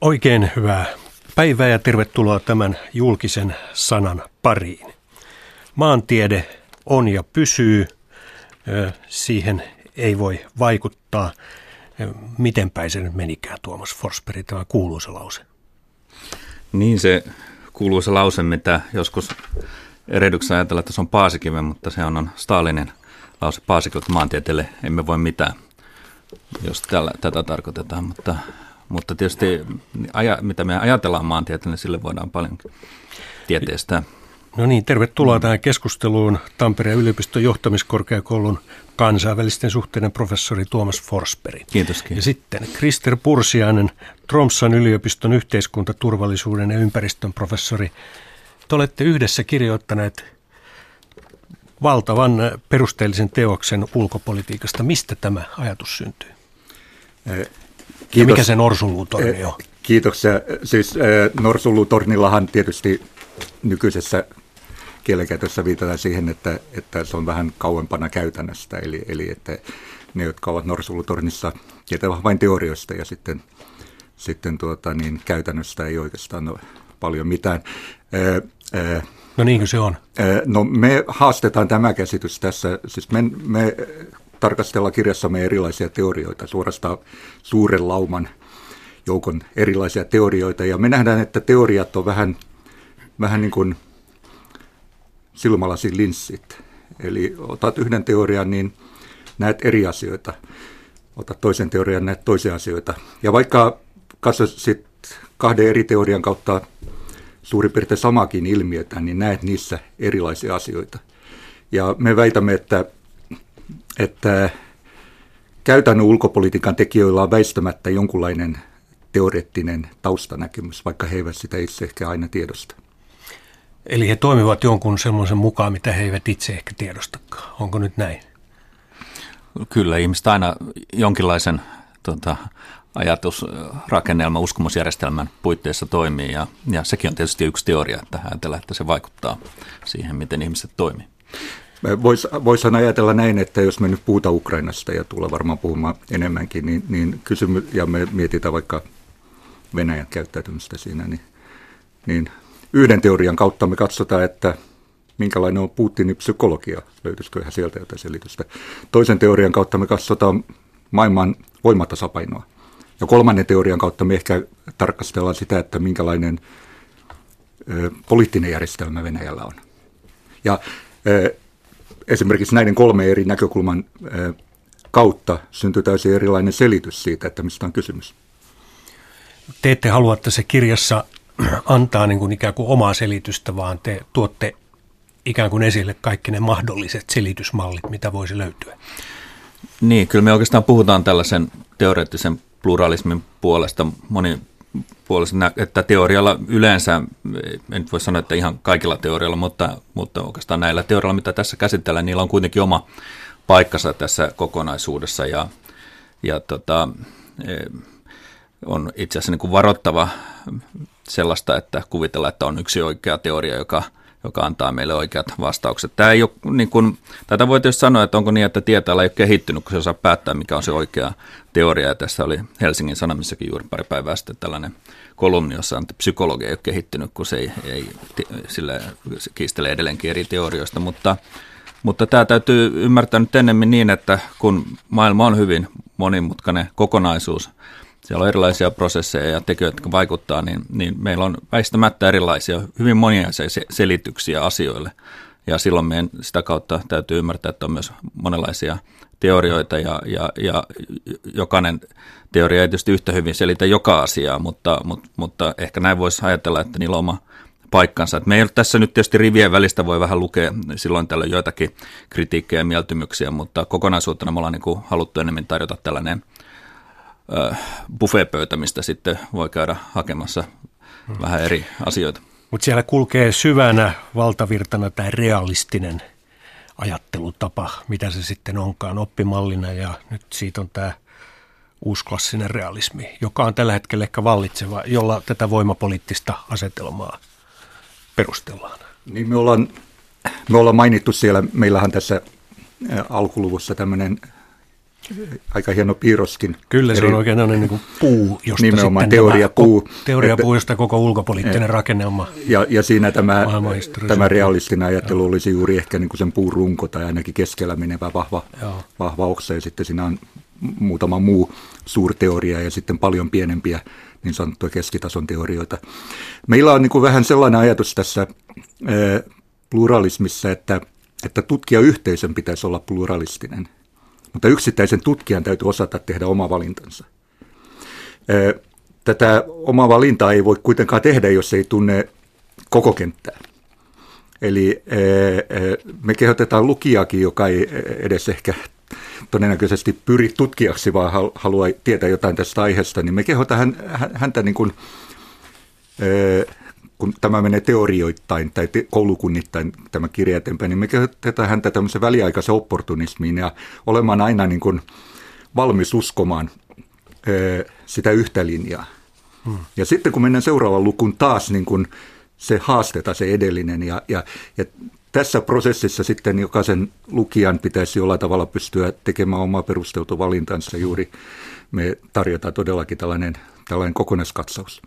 Oikein hyvää päivää ja tervetuloa tämän julkisen sanan pariin. Maantiede on ja pysyy, siihen ei voi vaikuttaa. Miten päin se nyt menikään, Tuomas Forsperi, tämä kuuluisa lause? Niin se kuuluisa lause, mitä joskus erehdyksessä ajatella, että se on Paasikiven, mutta se on, on Stalinin lause Paasikilta maantieteelle. Emme voi mitään, jos tällä, tätä tarkoitetaan, mutta mutta tietysti aja, mitä me ajatellaan maantieteelle, niin sille voidaan paljon tieteestä. No niin, tervetuloa tähän keskusteluun Tampereen yliopiston johtamiskorkeakoulun kansainvälisten suhteiden professori Tuomas Forsperi. Kiitos, kiitos. Ja sitten Krister Pursiainen, Tromsan yliopiston yhteiskuntaturvallisuuden ja ympäristön professori. Te olette yhdessä kirjoittaneet valtavan perusteellisen teoksen ulkopolitiikasta. Mistä tämä ajatus syntyy? Kiitos. Ja mikä se Norsulutorni on? Kiitoksia. Siis Norsulutornillahan tietysti nykyisessä kielenkäytössä viitataan siihen, että, että se on vähän kauempana käytännöstä, eli, eli että ne, jotka ovat Norsulutornissa, tietävät vain teorioista ja sitten, sitten tuota, niin käytännöstä ei oikeastaan ole paljon mitään. no niin kuin se on. No me haastetaan tämä käsitys tässä, siis me, me tarkastella kirjassamme erilaisia teorioita, suorastaan suuren lauman joukon erilaisia teorioita. Ja me nähdään, että teoriat on vähän, vähän niin kuin silmälasin linssit. Eli otat yhden teorian, niin näet eri asioita. Otat toisen teorian, näet toisia asioita. Ja vaikka katsoisit kahden eri teorian kautta suurin piirtein samakin ilmiötä, niin näet niissä erilaisia asioita. Ja me väitämme, että että käytännön ulkopolitiikan tekijöillä on väistämättä jonkunlainen teoreettinen taustanäkemys, vaikka he eivät sitä itse ehkä aina tiedosta. Eli he toimivat jonkun semmoisen mukaan, mitä he eivät itse ehkä tiedostakaan. Onko nyt näin? Kyllä, ihmiset aina jonkinlaisen tota, ajatusrakennelma uskomusjärjestelmän puitteissa toimii ja, ja sekin on tietysti yksi teoria, että ajatellaan, että se vaikuttaa siihen, miten ihmiset toimii. Voisi vois ajatella näin, että jos me nyt puhutaan Ukrainasta ja tulee varmaan puhumaan enemmänkin, niin, niin kysymy, ja me mietitään vaikka Venäjän käyttäytymistä siinä, niin, niin yhden teorian kautta me katsotaan, että minkälainen on Putinin psykologia, löytyisikö ihan sieltä jotain selitystä. Toisen teorian kautta me katsotaan maailman voimatasapainoa. Ja kolmannen teorian kautta me ehkä tarkastellaan sitä, että minkälainen ö, poliittinen järjestelmä Venäjällä on. Ja ö, esimerkiksi näiden kolme eri näkökulman kautta syntyy täysin erilainen selitys siitä, että mistä on kysymys. Te ette halua tässä kirjassa antaa niin kuin ikään kuin omaa selitystä, vaan te tuotte ikään kuin esille kaikki ne mahdolliset selitysmallit, mitä voisi löytyä. Niin, kyllä me oikeastaan puhutaan tällaisen teoreettisen pluralismin puolesta moni puolesta, että teorialla yleensä, en nyt voi sanoa, että ihan kaikilla teorialla, mutta, mutta oikeastaan näillä teorialla, mitä tässä käsitellään, niillä on kuitenkin oma paikkansa tässä kokonaisuudessa ja, ja tota, e, on itse asiassa niin kuin varoittava sellaista, että kuvitellaan, että on yksi oikea teoria, joka – joka antaa meille oikeat vastaukset. Tämä ei ole, niin kuin, tätä voi tietysti sanoa, että onko niin, että tietäällä ei ole kehittynyt, kun se osaa päättää, mikä on se oikea teoria. Ja tässä oli Helsingin Sanomissakin juuri pari päivää sitten tällainen kolumni, jossa on, että psykologia ei ole kehittynyt, kun se ei, ei sille kiistelee edelleenkin eri teorioista. Mutta, mutta tämä täytyy ymmärtää nyt enemmän niin, että kun maailma on hyvin monimutkainen kokonaisuus, siellä on erilaisia prosesseja ja tekijöitä, jotka vaikuttaa, niin, niin meillä on väistämättä erilaisia, hyvin monia selityksiä asioille. Ja silloin meidän sitä kautta täytyy ymmärtää, että on myös monenlaisia teorioita ja, ja, ja jokainen teoria ei tietysti yhtä hyvin selitä joka asiaa, mutta, mutta, mutta ehkä näin voisi ajatella, että niillä on oma paikkansa. me ei tässä nyt tietysti rivien välistä voi vähän lukea silloin tällöin joitakin kritiikkejä ja mieltymyksiä, mutta kokonaisuutena me ollaan niin haluttu enemmän tarjota tällainen – buffetpöytä, mistä sitten voi käydä hakemassa hmm. vähän eri asioita. Mutta siellä kulkee syvänä valtavirtana tämä realistinen ajattelutapa, mitä se sitten onkaan oppimallina ja nyt siitä on tämä uusklassinen realismi, joka on tällä hetkellä ehkä vallitseva, jolla tätä voimapoliittista asetelmaa perustellaan. Niin me ollaan, me ollaan mainittu siellä, meillähän tässä alkuluvussa tämmöinen aika hieno piirroskin. Kyllä se Eri, on oikein niin kuin puu, josta nimenomaan teoria puu. Teoria puu, josta koko ulkopoliittinen et, rakennelma. Ja, ja siinä tämä, tämä realistinen ajattelu Joo. olisi juuri ehkä niin kuin sen puun runko tai ainakin keskellä menevä vahva, vahva oksa ja sitten siinä on muutama muu suurteoria ja sitten paljon pienempiä niin sanottuja keskitason teorioita. Meillä on niin kuin vähän sellainen ajatus tässä pluralismissa, että, että tutkijayhteisön pitäisi olla pluralistinen, mutta yksittäisen tutkijan täytyy osata tehdä oma valintansa. Tätä omaa valintaa ei voi kuitenkaan tehdä, jos ei tunne koko kenttää. Eli me kehotetaan lukijakin, joka ei edes ehkä todennäköisesti pyri tutkijaksi, vaan haluaa tietää jotain tästä aiheesta, niin me kehotaan häntä niin kuin, kun tämä menee teorioittain tai te, koulukunnittain tämä kirja eteenpäin, niin me kehotetaan häntä tämmöisen väliaikaisen opportunismiin ja olemaan aina niin kuin valmis uskomaan sitä yhtä linjaa. Hmm. Ja sitten kun mennään seuraavaan lukuun taas niin kuin se haasteta se edellinen ja, ja, ja tässä prosessissa sitten jokaisen lukijan pitäisi jollain tavalla pystyä tekemään omaa perusteltu valintansa. Juuri me tarjotaan todellakin tällainen, tällainen kokonaiskatsaus.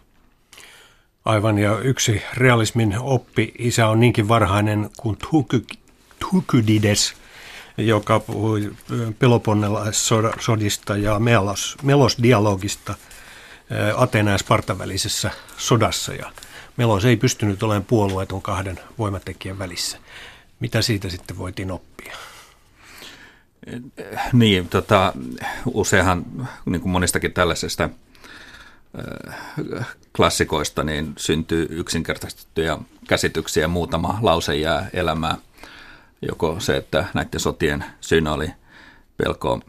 Aivan, ja yksi realismin oppi isä on niinkin varhainen kuin Thukydides, joka puhui Peloponnelaissodista ja melos, melosdialogista Atena ja Spartan välisessä sodassa. Ja Melos ei pystynyt olemaan puolueeton kahden voimatekijän välissä. Mitä siitä sitten voitiin oppia? Niin, tota, useinhan niin kuin monistakin tällaisesta klassikoista niin syntyy yksinkertaistettuja käsityksiä, muutama lause jää elämään. Joko se, että näiden sotien syynä oli pelko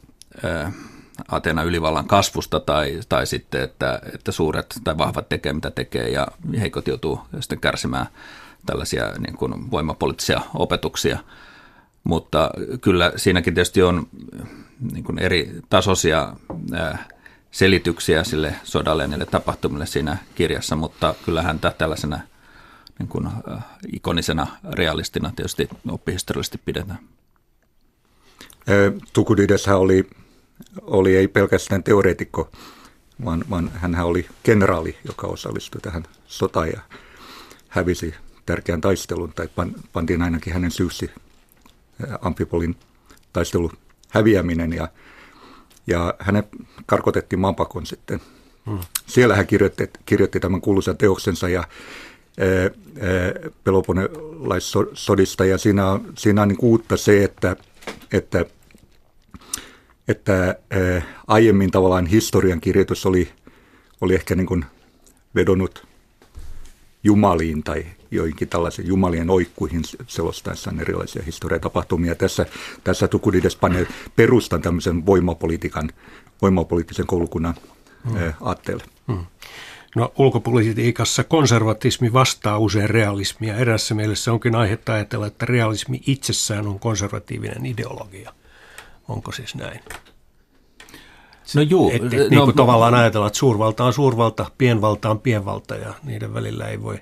Atena ylivallan kasvusta tai, tai sitten, että, että suuret tai vahvat tekee mitä tekee ja heikot joutuu sitten kärsimään tällaisia niin kuin voimapoliittisia opetuksia. Mutta kyllä siinäkin tietysti on niin kuin eri tasoisia selityksiä sille sodalle ja niille tapahtumille siinä kirjassa, mutta kyllä häntä tällaisena niin kuin, ikonisena realistina tietysti oppihistoriallisesti pidetään. Tukudideshän oli oli ei pelkästään teoreetikko, vaan, vaan hän oli kenraali, joka osallistui tähän sotaan ja hävisi tärkeän taistelun, tai pan, pantiin ainakin hänen syyssi Ampipolin taistelu häviäminen, ja, ja hänet karkotettiin maanpakon sitten. Hmm. Siellä hän kirjoitti, kirjoitti tämän kuuluisan teoksensa, ja Peloponnelaissodista, ja siinä on, siinä on niin uutta se, että, että että äh, aiemmin tavallaan historian kirjoitus oli, oli ehkä niin kuin vedonnut jumaliin tai joihinkin tällaisiin jumalien oikkuihin selostaessaan erilaisia historiatapahtumia. Tässä, tässä Tukudides panee perustan tämmöisen voimapolitiikan, voimapoliittisen koulukunnan mm. äh, aatteelle. Mm. No ulkopolitiikassa konservatismi vastaa usein realismia. Erässä mielessä onkin aihetta ajatella, että realismi itsessään on konservatiivinen ideologia. Onko siis näin? No juu. Et, et, no, niin kuin tavallaan ajatella, että suurvalta on suurvalta, pienvalta on pienvalta ja niiden välillä ei voi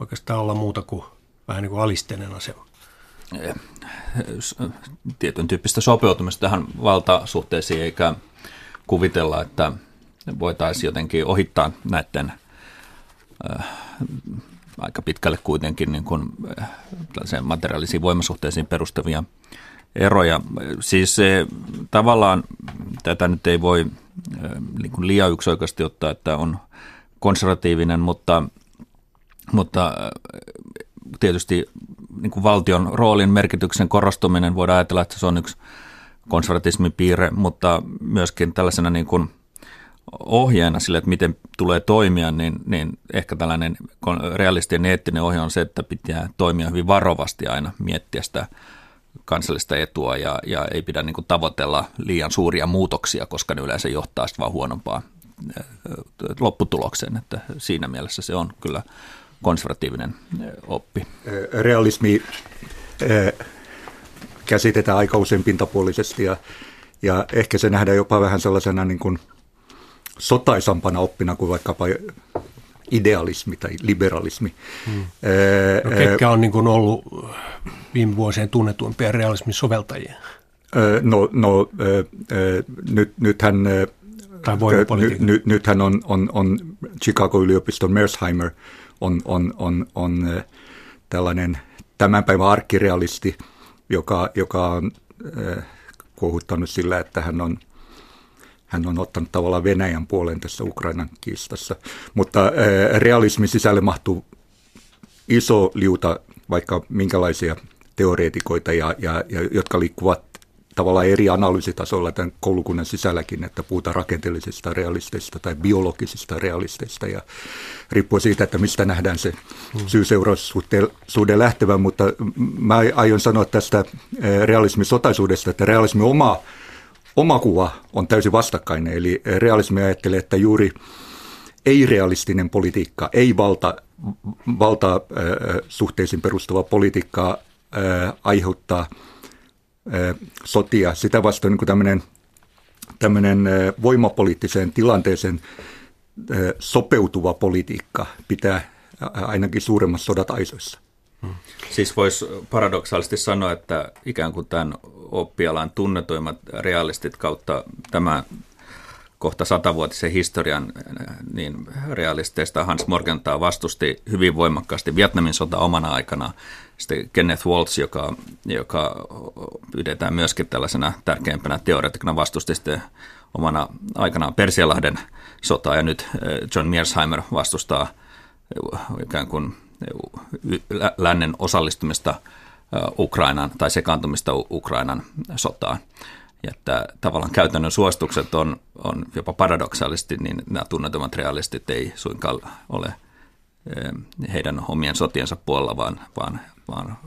oikeastaan olla muuta kuin vähän niin kuin alisteinen asema. Tietyn tyyppistä sopeutumista tähän valtasuhteisiin, eikä kuvitella, että voitaisiin jotenkin ohittaa näiden äh, aika pitkälle kuitenkin niin kuin, äh, materiaalisiin voimasuhteisiin perustavia eroja. Siis se, tavallaan tätä nyt ei voi niin kuin liian yksioikaisesti ottaa, että on konservatiivinen, mutta, mutta tietysti niin kuin valtion roolin merkityksen korostuminen voidaan ajatella, että se on yksi konservatismin piirre, mutta myöskin tällaisena niin kuin ohjeena sille, että miten tulee toimia, niin, niin ehkä tällainen realistinen eettinen ohje on se, että pitää toimia hyvin varovasti aina, miettiä sitä kansallista etua ja, ja ei pidä niin kuin tavoitella liian suuria muutoksia, koska ne yleensä johtaa sitten vaan huonompaan lopputulokseen. Että siinä mielessä se on kyllä konservatiivinen oppi. Realismi käsitetään aika usein pintapuolisesti ja, ja ehkä se nähdään jopa vähän sellaisena niin kuin sotaisampana oppina kuin vaikkapa idealismi tai liberalismi. Hmm. No, ketkä on niin kuin ollut viime vuosien tunnetuimpia realismin soveltajia? No, no nyt, nythän, tai nyt, nyt, nythän on, on, on Chicago-yliopiston Mersheimer on, on, on, on tällainen tämän päivän arkkirealisti, joka, joka on kohuttanut sillä, että hän on, hän on ottanut tavallaan Venäjän puolen tässä Ukrainan kiistassa. Mutta realismin sisälle mahtuu iso liuta vaikka minkälaisia teoreetikoita, ja, ja, ja, jotka liikkuvat tavallaan eri analyysitasolla tämän koulukunnan sisälläkin, että puhutaan rakenteellisista realisteista tai biologisista realisteista. Ja riippuu siitä, että mistä nähdään se syy-seuraussuhde lähtevän, mutta mä aion sanoa tästä realismin sotaisuudesta, että realismin oma, oma kuva on täysin vastakkainen, eli realismi ajattelee, että juuri ei-realistinen politiikka, ei valta, valtasuhteisiin perustuva politiikka aiheuttaa – sotia. Sitä vastoin niin tämmöinen, tämmöinen voimapoliittiseen tilanteeseen sopeutuva politiikka pitää ainakin suuremmassa sodat aisoissa. Hmm. Siis voisi paradoksaalisesti sanoa, että ikään kuin tämän oppialan tunnetuimmat realistit kautta tämä kohta satavuotisen historian niin realisteista Hans Morgenthau vastusti hyvin voimakkaasti Vietnamin sota omana aikana. Sitten Kenneth Waltz, joka, joka pidetään myöskin tällaisena tärkeimpänä teoreetikona, vastusti sitten omana aikanaan Persialahden sotaa ja nyt eh, John Mearsheimer vastustaa ikään kuin lännen osallistumista eh, Ukrainan tai sekaantumista Ukrainan sotaan. Ja että tavallaan käytännön suostukset on, on jopa paradoksaalisesti, niin nämä tunnetumat realistit ei suinkaan ole eh, heidän omien sotiensa puolella, vaan, vaan, vaan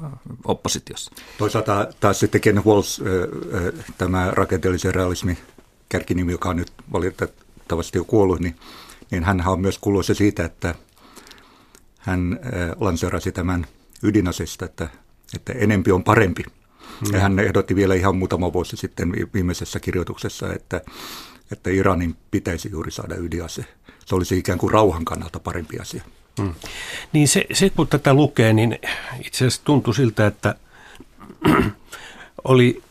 oppositiossa. Toisaalta taas sitten Ken Walls, eh, eh, tämä rakenteellisen realismin kärkinimi, joka on nyt valitettavasti jo kuollut, niin, niin hän on myös kuuluisa siitä, että hän lanseerasi tämän ydinasesta, että, että enempi on parempi. Mm. Ja hän ehdotti vielä ihan muutama vuosi sitten viimeisessä kirjoituksessa, että, että Iranin pitäisi juuri saada ydinase. Se olisi ikään kuin rauhan kannalta parempi asia. Mm. Niin se, se, kun tätä lukee, niin itse asiassa tuntui siltä, että oli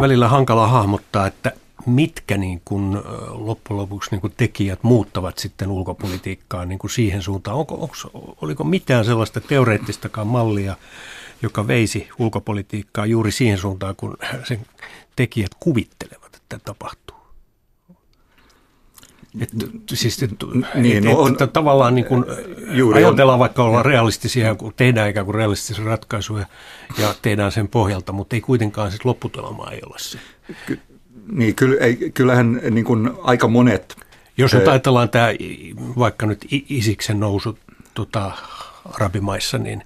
välillä hankala hahmottaa, että mitkä niin kuin loppujen lopuksi niin kuin tekijät muuttavat sitten ulkopolitiikkaa niin kuin siihen suuntaan. Onko, onko, oliko mitään sellaista teoreettistakaan mallia, joka veisi ulkopolitiikkaa juuri siihen suuntaan, kun sen tekijät kuvittelevat, että tapahtuu. Että, siis, että, niin, että, on, että tavallaan niin kuin juuri ajatellaan on, vaikka olla realistisia, kun tehdään ikään kuin realistisia ratkaisuja ja tehdään sen pohjalta, mutta ei kuitenkaan siis lopputulema ei ole se. Ky, niin, kyllä, ei, kyllähän niin kuin aika monet... Jos nyt ajatellaan tämä vaikka nyt Isiksen nousu tota, arabimaissa, niin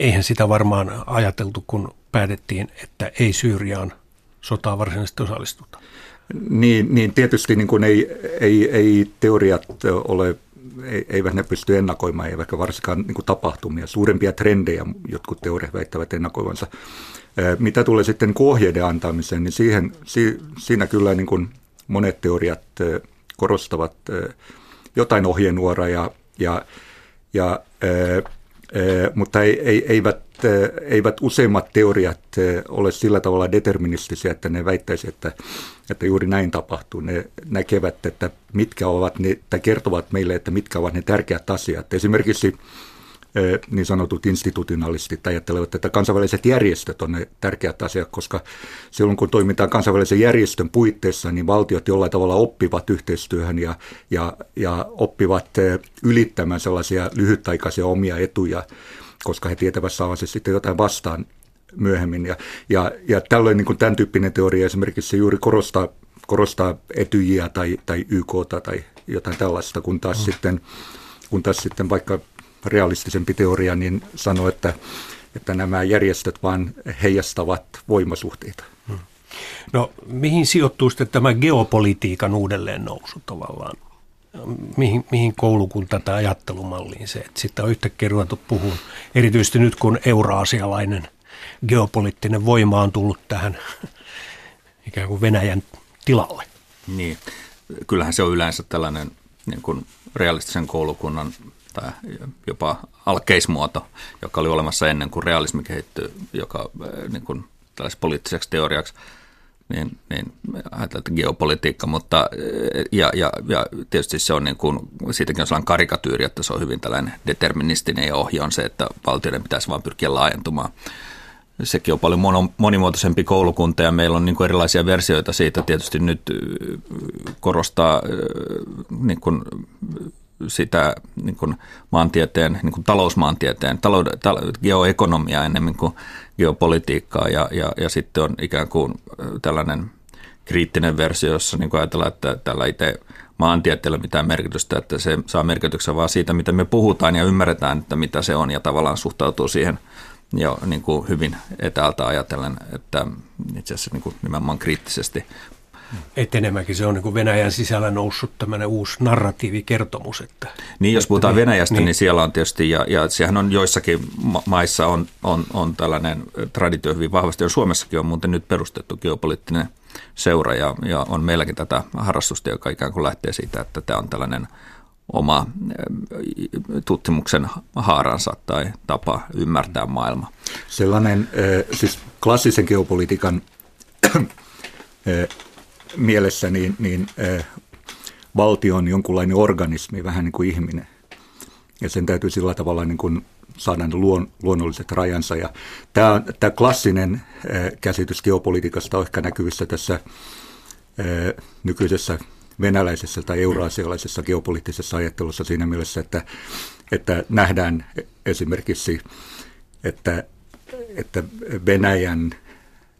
eihän sitä varmaan ajateltu, kun päätettiin, että ei Syyriaan sotaa varsinaisesti osallistuta. Niin, niin tietysti niin kuin ei, ei, ei teoriat ole, eivät ne pysty ennakoimaan, eivätkä varsinkaan niin tapahtumia. Suurempia trendejä jotkut teoriat väittävät ennakoivansa. Mitä tulee sitten ohjeiden antamiseen, niin siihen, siinä kyllä niin kuin monet teoriat korostavat jotain ohjenuoraa ja, ja, ja mutta ei, ei, eivät, eivät useimmat teoriat ole sillä tavalla deterministisia, että ne väittäisi, että, että juuri näin tapahtuu. Ne näkevät, että mitkä ovat ne, tai kertovat meille, että mitkä ovat ne tärkeät asiat. Esimerkiksi niin sanotut institutionalistit ajattelevat, että kansainväliset järjestöt on ne tärkeät asiat, koska silloin kun toimitaan kansainvälisen järjestön puitteissa, niin valtiot jollain tavalla oppivat yhteistyöhön ja, ja, ja oppivat ylittämään sellaisia lyhytaikaisia omia etuja, koska he tietävät saavansa sitten jotain vastaan myöhemmin. Ja, ja, ja tällöin niin kuin tämän tyyppinen teoria esimerkiksi juuri korostaa, korostaa etyjiä tai, tai YKta tai jotain tällaista, kun taas, mm. sitten, kun taas sitten vaikka realistisempi teoria, niin sanoo, että, että nämä järjestöt vain heijastavat voimasuhteita. Hmm. No mihin sijoittuu sitten tämä geopolitiikan uudelleen nousu tavallaan? Mihin, mihin koulukunta tätä ajattelumalliin se, että sitä on yhtäkkiä ruvettu puhua, erityisesti nyt kun euroasialainen geopoliittinen voima on tullut tähän ikään kuin Venäjän tilalle. Niin, kyllähän se on yleensä tällainen niin kuin realistisen koulukunnan tai jopa alkeismuoto, joka oli olemassa ennen kuin realismi kehittyi, joka eh, niin kuin, poliittiseksi teoriaksi. niin, niin ajatellaan, että geopolitiikka, mutta ja, ja, ja tietysti se on niin kuin, siitäkin on sellainen karikatyyri, että se on hyvin tällainen deterministinen ja ohje on se, että valtioiden pitäisi vain pyrkiä laajentumaan. Sekin on paljon monimuotoisempi koulukunta ja meillä on niin kuin erilaisia versioita siitä. Tietysti nyt korostaa niin kuin sitä niin kuin maantieteen, niin kuin talousmaantieteen, talouden, tal, geoekonomiaa enemmän kuin geopolitiikkaa ja, ja, ja sitten on ikään kuin tällainen kriittinen versio, jossa niin kuin ajatellaan, että tällä itse maantieteellä mitään merkitystä, että se saa merkityksen vaan siitä, miten me puhutaan ja ymmärretään, että mitä se on ja tavallaan suhtautuu siihen jo niin kuin hyvin etäältä ajatellen, että itse asiassa niin kuin nimenomaan kriittisesti etenemäkin. Se on niin kuin Venäjän sisällä noussut tämmöinen uusi narratiivikertomus. Että, niin, jos puhutaan niin, Venäjästä, niin. niin siellä on tietysti, ja, ja sehän on joissakin maissa on, on, on tällainen traditio hyvin vahvasti, ja Suomessakin on muuten nyt perustettu geopoliittinen seura, ja, ja on meilläkin tätä harrastusta, joka ikään kuin lähtee siitä, että tämä on tällainen oma tutkimuksen haaransa tai tapa ymmärtää maailma. Sellainen siis klassisen geopolitiikan mielessä niin, niin valtio on jonkunlainen organismi, vähän niin kuin ihminen. Ja sen täytyy sillä tavalla niin kuin saada luon, luonnolliset rajansa. Ja tämä, tämä klassinen käsitys geopolitiikasta on ehkä näkyvissä tässä nykyisessä venäläisessä tai euroasialaisessa geopoliittisessa ajattelussa siinä mielessä, että, että nähdään esimerkiksi, että, että Venäjän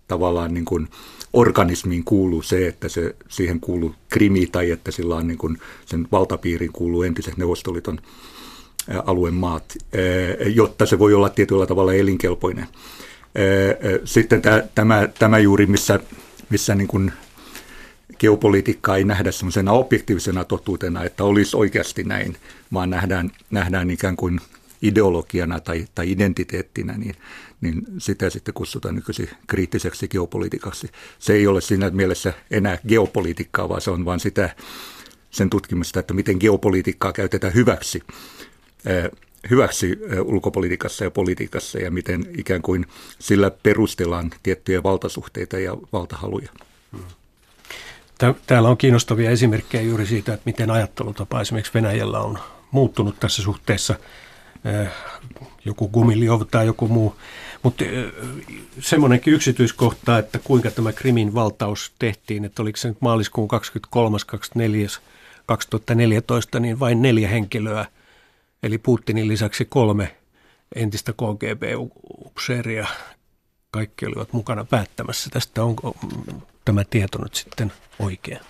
tavallaan niin kuin organismiin kuuluu se, että se, siihen kuuluu krimi tai että sillä on niin kuin, sen valtapiiriin kuuluu entiset Neuvostoliiton alueen maat, jotta se voi olla tietyllä tavalla elinkelpoinen. Sitten tämä, tämä juuri, missä, missä niin kuin geopolitiikkaa ei nähdä semmoisena objektiivisena totuutena, että olisi oikeasti näin, vaan nähdään, nähdään ikään kuin ideologiana tai, tai identiteettinä, niin, niin sitä sitten kutsutaan nykyisin kriittiseksi geopolitiikaksi. Se ei ole siinä mielessä enää geopolitiikkaa, vaan se on vain sitä sen tutkimusta, että miten geopolitiikkaa käytetään hyväksi, hyväksi ulkopolitiikassa ja politiikassa ja miten ikään kuin sillä perustellaan tiettyjä valtasuhteita ja valtahaluja. Täällä on kiinnostavia esimerkkejä juuri siitä, että miten ajattelutapa esimerkiksi Venäjällä on muuttunut tässä suhteessa – Eh, joku Gumiliov tai joku muu. Mutta eh, semmoinenkin yksityiskohta, että kuinka tämä Krimin valtaus tehtiin, että oliko se nyt maaliskuun 23. 24. 2014, niin vain neljä henkilöä, eli Putinin lisäksi kolme entistä KGB-upseeria, kaikki olivat mukana päättämässä tästä. Onko tämä tieto nyt sitten oikea?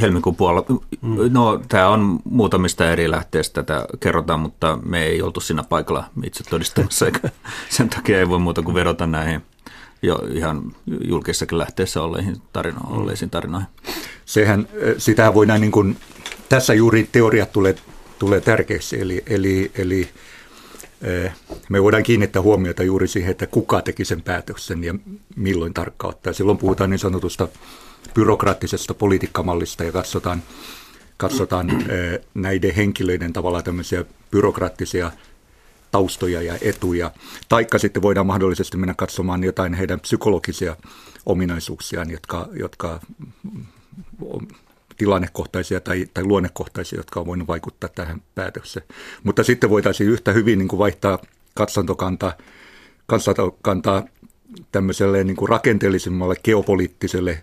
helmikuun puolella. Mm. No, tämä on muutamista eri lähteistä tätä kerrotaan, mutta me ei oltu siinä paikalla itse todistamassa, eikä sen takia ei voi muuta kuin vedota näihin jo ihan julkisessakin lähteessä olleisiin, tarino, mm. olleisiin tarinoihin. Sehän, sitä voidaan niin kuin, tässä juuri teoriat tulee, tulee tärkeäksi, eli, eli, eli me voidaan kiinnittää huomiota juuri siihen, että kuka teki sen päätöksen ja milloin tarkkaan ottaa. Silloin puhutaan niin sanotusta byrokraattisesta politiikkamallista ja katsotaan, katsotaan näiden henkilöiden tavallaan tämmöisiä byrokraattisia taustoja ja etuja. Taikka sitten voidaan mahdollisesti mennä katsomaan jotain heidän psykologisia ominaisuuksiaan, jotka, jotka tilannekohtaisia tai, tai luonnekohtaisia, jotka on voinut vaikuttaa tähän päätökseen. Mutta sitten voitaisiin yhtä hyvin niin kuin vaihtaa katsontokantaa, katsontokantaa tämmöiselle niin kuin rakenteellisemmalle geopoliittiselle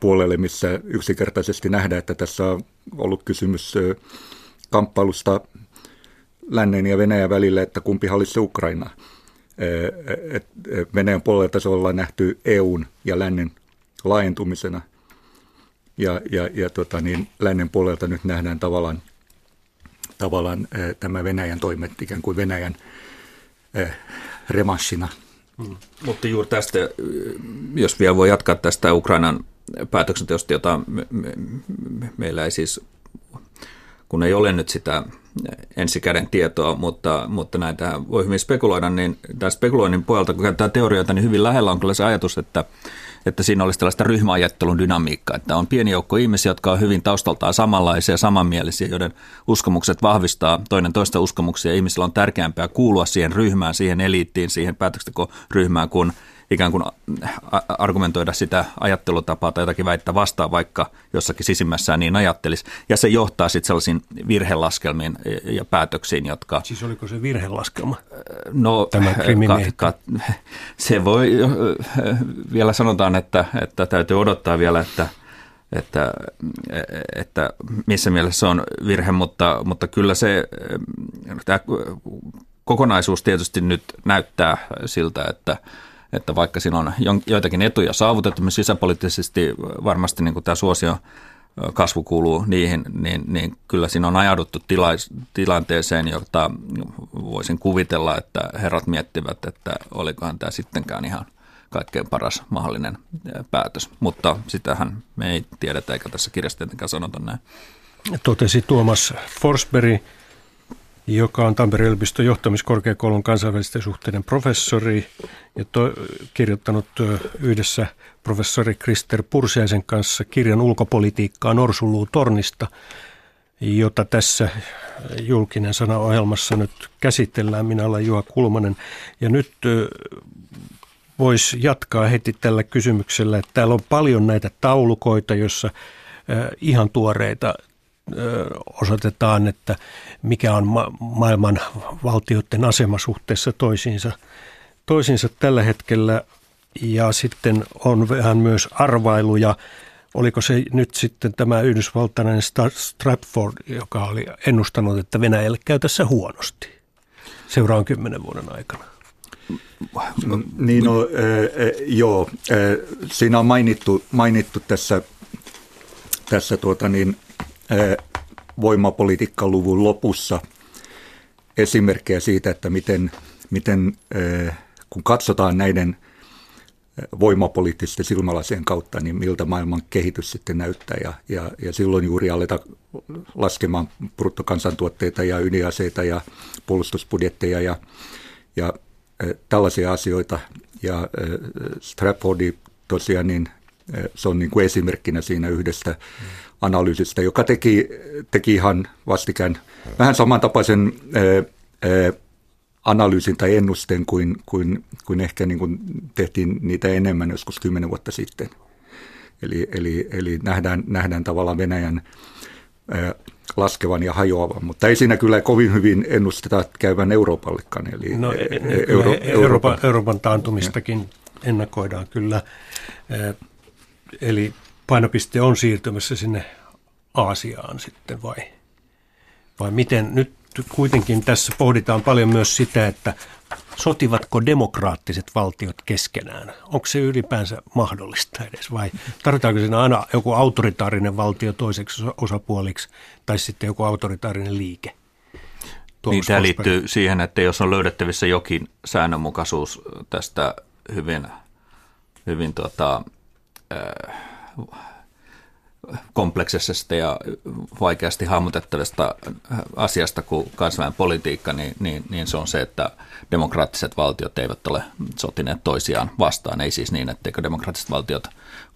puolelle, missä yksinkertaisesti nähdään, että tässä on ollut kysymys kamppailusta lännen ja Venäjän välillä, että kumpi hallitsee Ukraina. Venäjän puolelta se ollaan nähty EUn ja lännen laajentumisena. Ja, ja, ja tota, niin, lännen puolelta nyt nähdään tavallaan, tavallaan tämä Venäjän toimet ikään kuin Venäjän remanssina. Hmm. Mutta juuri tästä, jos vielä voi jatkaa tästä Ukrainan päätöksenteosta, jota me, me, me, meillä ei siis, kun ei ole nyt sitä ensikäden tietoa, mutta, mutta näitä voi hyvin spekuloida, niin tämän spekuloinnin puolelta, kun käytetään teorioita, niin hyvin lähellä on kyllä se ajatus, että että siinä olisi tällaista ryhmäajattelun dynamiikkaa, että on pieni joukko ihmisiä, jotka on hyvin taustaltaan samanlaisia, samanmielisiä, joiden uskomukset vahvistaa toinen toista uskomuksia. Ihmisillä on tärkeämpää kuulua siihen ryhmään, siihen eliittiin, siihen päätöksentekoryhmään, kuin ikään kuin argumentoida sitä ajattelutapaa tai jotakin väittää vastaan, vaikka jossakin sisimmässään niin ajattelisi. Ja se johtaa sitten sellaisiin virhelaskelmiin ja päätöksiin, jotka... Siis oliko se virhelaskelma? No, Tämä kat, kat, se voi, vielä sanotaan, että, että täytyy odottaa vielä, että että, että missä mielessä se on virhe, mutta, mutta kyllä se tämä kokonaisuus tietysti nyt näyttää siltä, että, että vaikka siinä on joitakin etuja saavutettu, myös sisäpoliittisesti varmasti niin kuin tämä suosio kasvu kuuluu niihin, niin, niin kyllä siinä on ajauduttu tila- tilanteeseen, jota voisin kuvitella, että herrat miettivät, että olikohan tämä sittenkään ihan kaikkein paras mahdollinen päätös. Mutta sitähän me ei tiedetä, eikä tässä kirjassa tietenkään sanota näin. Totesi Tuomas Forsberg, joka on Tampereen yliopiston johtamiskorkeakoulun kansainvälisten suhteiden professori ja to, kirjoittanut yhdessä professori Krister Pursiaisen kanssa kirjan ulkopolitiikkaa Norsuluu tornista, jota tässä julkinen sana-ohjelmassa nyt käsitellään. Minä olen Juha Kulmanen ja nyt voisi jatkaa heti tällä kysymyksellä, että täällä on paljon näitä taulukoita, jossa ihan tuoreita osoitetaan, että mikä on ma- maailman valtioiden asema suhteessa toisiinsa, toisiinsa tällä hetkellä. Ja sitten on vähän myös arvailuja. Oliko se nyt sitten tämä yhdysvaltainen Stratford, joka oli ennustanut, että Venäjälle käy tässä huonosti seuraavan kymmenen vuoden aikana? Niin no, joo, siinä on mainittu, mainittu tässä, tässä tuota niin, voimapolitiikkaluvun lopussa esimerkkejä siitä, että miten, miten kun katsotaan näiden voimapoliittisten silmälasien kautta, niin miltä maailman kehitys sitten näyttää. Ja, ja, ja silloin juuri aletaan laskemaan bruttokansantuotteita ja ydinaseita ja puolustusbudjetteja ja, ja tällaisia asioita. Ja Strapfordi tosiaan, niin se on niin kuin esimerkkinä siinä yhdestä analyysistä, joka teki, teki ihan vastikään vähän samantapaisen ää, analyysin tai ennusteen kuin, kuin, kuin ehkä niin kuin tehtiin niitä enemmän joskus kymmenen vuotta sitten. Eli, eli, eli nähdään, nähdään tavallaan Venäjän ää, laskevan ja hajoavan, mutta ei siinä kyllä kovin hyvin ennusteta käyvän Euroopallekaan. Eli no, e, e, Euro, Euroopan, Euroopan taantumistakin ja. ennakoidaan kyllä. Eli painopiste on siirtymässä sinne Aasiaan sitten vai, vai miten? Nyt kuitenkin tässä pohditaan paljon myös sitä, että sotivatko demokraattiset valtiot keskenään? Onko se ylipäänsä mahdollista edes vai tarvitaanko siinä aina joku autoritaarinen valtio toiseksi osapuoliksi tai sitten joku autoritaarinen liike? niin, tämä liittyy siihen, että jos on löydettävissä jokin säännönmukaisuus tästä hyvin, hyvin tuota, äh, kompleksisesta ja vaikeasti hahmotettavasta asiasta kuin kansainvälinen politiikka, niin, niin, niin se on se, että demokraattiset valtiot eivät ole sotineet toisiaan vastaan. Ei siis niin, etteikö demokraattiset valtiot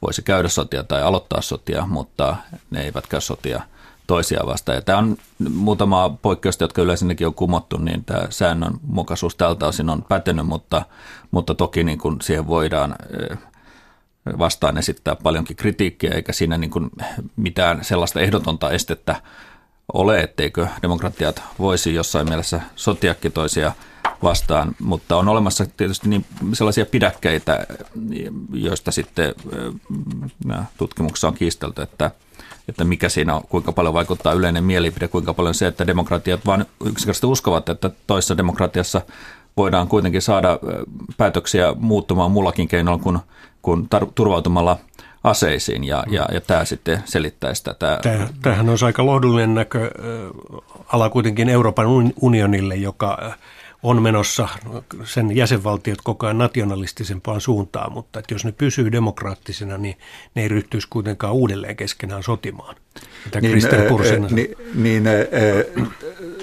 voisi käydä sotia tai aloittaa sotia, mutta ne eivät käy sotia toisiaan vastaan. Ja tämä on muutama poikkeusta, jotka yleensäkin on kumottu, niin tämä säännönmukaisuus tältä osin on pätenyt, mutta, mutta toki niin kuin siihen voidaan vastaan esittää paljonkin kritiikkiä, eikä siinä niin kuin mitään sellaista ehdotonta estettä ole, etteikö demokratiat voisi jossain mielessä sotiakin toisia vastaan, mutta on olemassa tietysti niin sellaisia pidäkkeitä, joista sitten tutkimuksessa on kiistelty, että, että mikä siinä on, kuinka paljon vaikuttaa yleinen mielipide, kuinka paljon se, että demokratiat vain yksinkertaisesti uskovat, että toisessa demokratiassa voidaan kuitenkin saada päätöksiä muuttumaan muullakin keinoilla kuin kuin tar- turvautumalla aseisiin ja, ja, ja tämä sitten selittäisi tätä. Tämähän on aika lohdullinen näkö ala kuitenkin Euroopan unionille, joka on menossa sen jäsenvaltiot koko ajan nationalistisempaan suuntaan, mutta että jos ne pysyy demokraattisena, niin ne ei ryhtyisi kuitenkaan uudelleen keskenään sotimaan. Mitä niin, äh, niin, niin äh,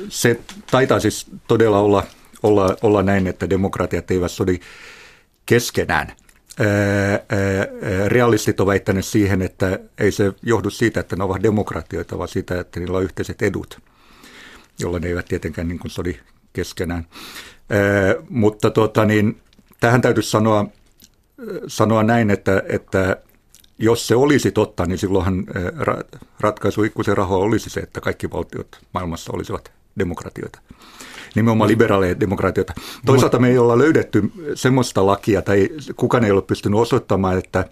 se taitaa siis todella olla, olla, olla näin, että demokratiat eivät sodi keskenään, realistit ovat väittäneet siihen, että ei se johdu siitä, että ne ovat demokratioita, vaan siitä, että niillä on yhteiset edut, jolla ne eivät tietenkään niin kuin sodi keskenään. Mutta tuota, niin, tähän täytyy sanoa sanoa näin, että, että jos se olisi totta, niin silloinhan ratkaisu ikuisen rahoa olisi se, että kaikki valtiot maailmassa olisivat demokratioita. Nimenomaan liberaaleja demokratioita. Toisaalta me ei olla löydetty semmoista lakia, tai kukaan ei ole pystynyt osoittamaan, että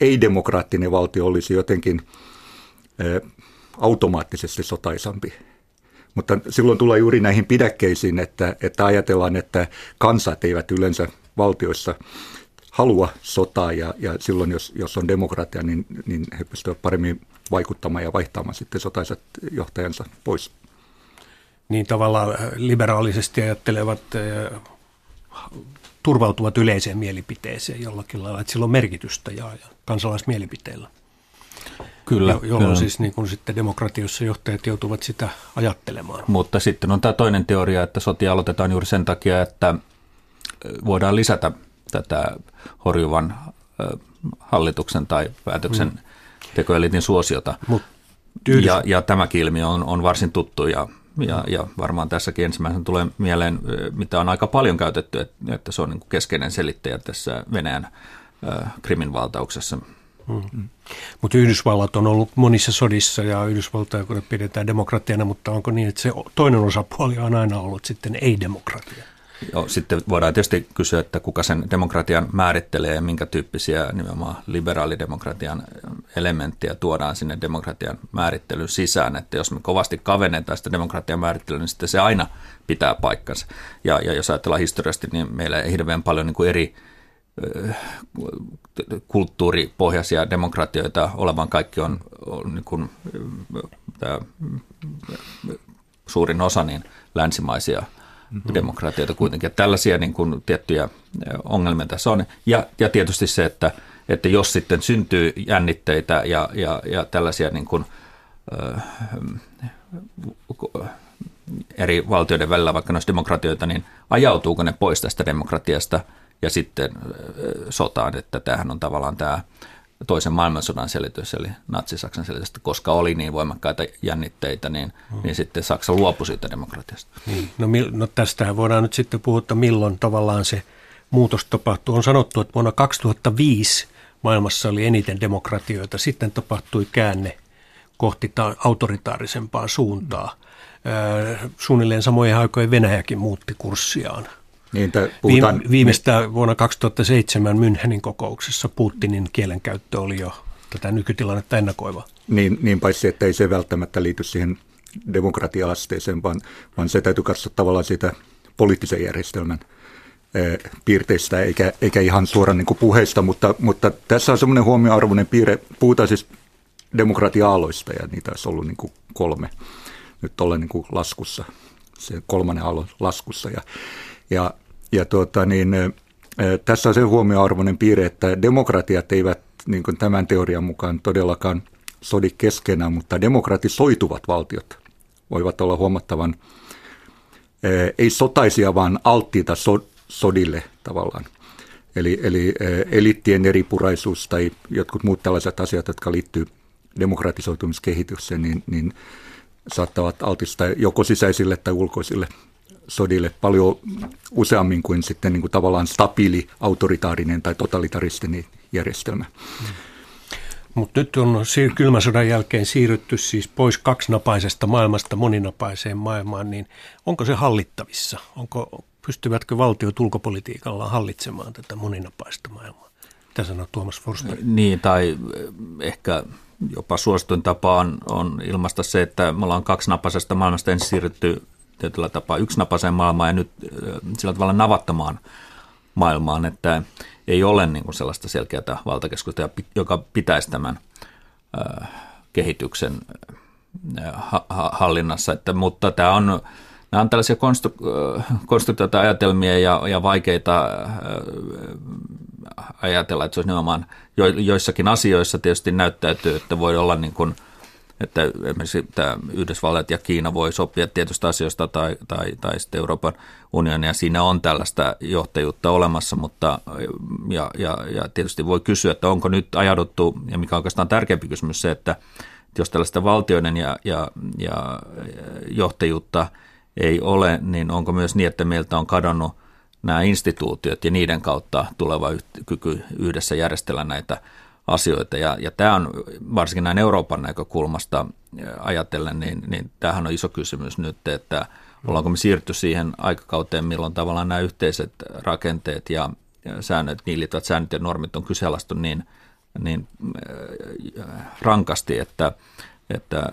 ei-demokraattinen valtio olisi jotenkin automaattisesti sotaisampi. Mutta silloin tulee juuri näihin pidäkkeisiin, että, että ajatellaan, että kansat eivät yleensä valtioissa halua sotaa ja, ja silloin jos, jos on demokratia, niin, niin he pystyvät paremmin vaikuttamaan ja vaihtamaan sitten sotaiset johtajansa pois. Niin tavallaan liberaalisesti ajattelevat turvautuvat yleiseen mielipiteeseen jollakin lailla, että sillä on merkitystä ja, ja kansalaismielipiteellä. Kyllä. Jo, jolloin kyllä. siis niin kuin sitten demokratiossa johtajat joutuvat sitä ajattelemaan. Mutta sitten on tämä toinen teoria, että sotia aloitetaan juuri sen takia, että voidaan lisätä tätä horjuvan hallituksen tai päätöksen mm. tekoelitin suosiota. Mut ja, ja tämäkin ilmiö on, on varsin tuttu ja, ja, ja varmaan tässäkin ensimmäisenä tulee mieleen, mitä on aika paljon käytetty, että, että se on niin kuin keskeinen selittäjä tässä Venäjän Krimin valtauksessa. Mm. Mutta Yhdysvallat on ollut monissa sodissa ja Yhdysvaltoja pidetään demokratiana, mutta onko niin, että se toinen osapuoli on aina ollut sitten ei-demokratia? Joo, sitten voidaan tietysti kysyä, että kuka sen demokratian määrittelee ja minkä tyyppisiä nimenomaan liberaalidemokratian elementtiä tuodaan sinne demokratian määrittelyn sisään. Että jos me kovasti kavennetaan sitä demokratian määrittelyä, niin sitten se aina pitää paikkansa. Ja, ja jos ajatellaan historiallisesti, niin meillä ei hirveän paljon niin kuin eri kulttuuripohjaisia demokratioita olevan kaikki on, on niin kuin, tämä, suurin osa niin länsimaisia mm-hmm. demokratioita kuitenkin. Että tällaisia niin kuin, tiettyjä ongelmia tässä on. Ja, ja tietysti se, että, että jos sitten syntyy jännitteitä ja, ja, ja tällaisia niin kuin, äh, eri valtioiden välillä, vaikka noissa demokratioita, niin ajautuuko ne pois tästä demokratiasta – ja sitten sotaan, että tämähän on tavallaan tämä toisen maailmansodan selitys, eli natsi-Saksan selitys, että koska oli niin voimakkaita jännitteitä, niin, mm. niin sitten Saksa luopui siitä demokratiasta. Niin. No, no tästähän voidaan nyt sitten puhua, että milloin tavallaan se muutos tapahtuu. On sanottu, että vuonna 2005 maailmassa oli eniten demokratioita, sitten tapahtui käänne kohti autoritaarisempaa suuntaa. Mm. Suunnilleen samojen aikojen Venäjäkin muutti kurssiaan – niin, puhutaan, Viime, viimeistään vuonna 2007 Münchenin kokouksessa Putinin kielenkäyttö oli jo tätä nykytilannetta ennakoiva. Niin, niin paitsi, että ei se välttämättä liity siihen demokratia-asteeseen, vaan, vaan se täytyy katsoa tavallaan siitä poliittisen järjestelmän piirteistä, eikä, eikä ihan suoraan niin puheista, mutta, mutta tässä on semmoinen huomioarvoinen piirre, puhutaan siis demokratia-aloista, ja niitä olisi ollut niin kolme nyt olla niin kuin laskussa, se kolmannen aallon laskussa, ja, ja ja tuota, niin, tässä on se huomioarvoinen piirre, että demokratiat eivät niin kuin tämän teorian mukaan todellakaan sodi keskenään, mutta demokratisoituvat valtiot voivat olla huomattavan, ei sotaisia, vaan alttiita so, sodille tavallaan. Eli, eli elittien eripuraisuus tai jotkut muut tällaiset asiat, jotka liittyy demokratisoitumiskehitykseen, niin, niin saattavat altistaa joko sisäisille tai ulkoisille sodille paljon useammin kuin sitten niin kuin tavallaan stabiili, autoritaarinen tai totalitaristinen järjestelmä. Mutta nyt on kylmän sodan jälkeen siirrytty siis pois kaksinapaisesta maailmasta moninapaiseen maailmaan, niin onko se hallittavissa? Onko, pystyvätkö valtiot ulkopolitiikalla hallitsemaan tätä moninapaista maailmaa? Mitä sanoo Tuomas Forster? Niin, tai ehkä jopa suosituin tapa on, on ilmaista se, että me ollaan kaksinapaisesta maailmasta ensin siirrytty tietyllä tapaa yksinapaiseen maailmaan ja nyt sillä tavalla navattamaan maailmaan, että ei ole niin kuin sellaista selkeää valtakeskusta, joka pitäisi tämän kehityksen hallinnassa. Että, mutta tämä on, nämä on tällaisia konstru- konstruktioita ajatelmia ja, ja vaikeita ajatella, että se olisi nimenomaan jo, joissakin asioissa tietysti näyttäytyy, että voi olla niin kuin – että esimerkiksi tämä Yhdysvallat ja Kiina voi sopia tietystä asioista tai, tai, tai sitten Euroopan unioni, ja siinä on tällaista johtajuutta olemassa, mutta ja, ja, ja tietysti voi kysyä, että onko nyt ajauduttu, ja mikä on oikeastaan tärkeämpi kysymys se, että jos tällaista valtioiden ja, ja, ja johtajuutta ei ole, niin onko myös niin, että meiltä on kadonnut nämä instituutiot ja niiden kautta tuleva kyky yhdessä järjestellä näitä asioita. Ja, ja tämä on varsinkin näin Euroopan näkökulmasta ajatellen, niin, niin tämähän on iso kysymys nyt, että ollaanko me siirty siihen aikakauteen, milloin tavallaan nämä yhteiset rakenteet ja säännöt, niin liittyvät säännöt ja normit on kyseenalaistu niin, niin rankasti, että, että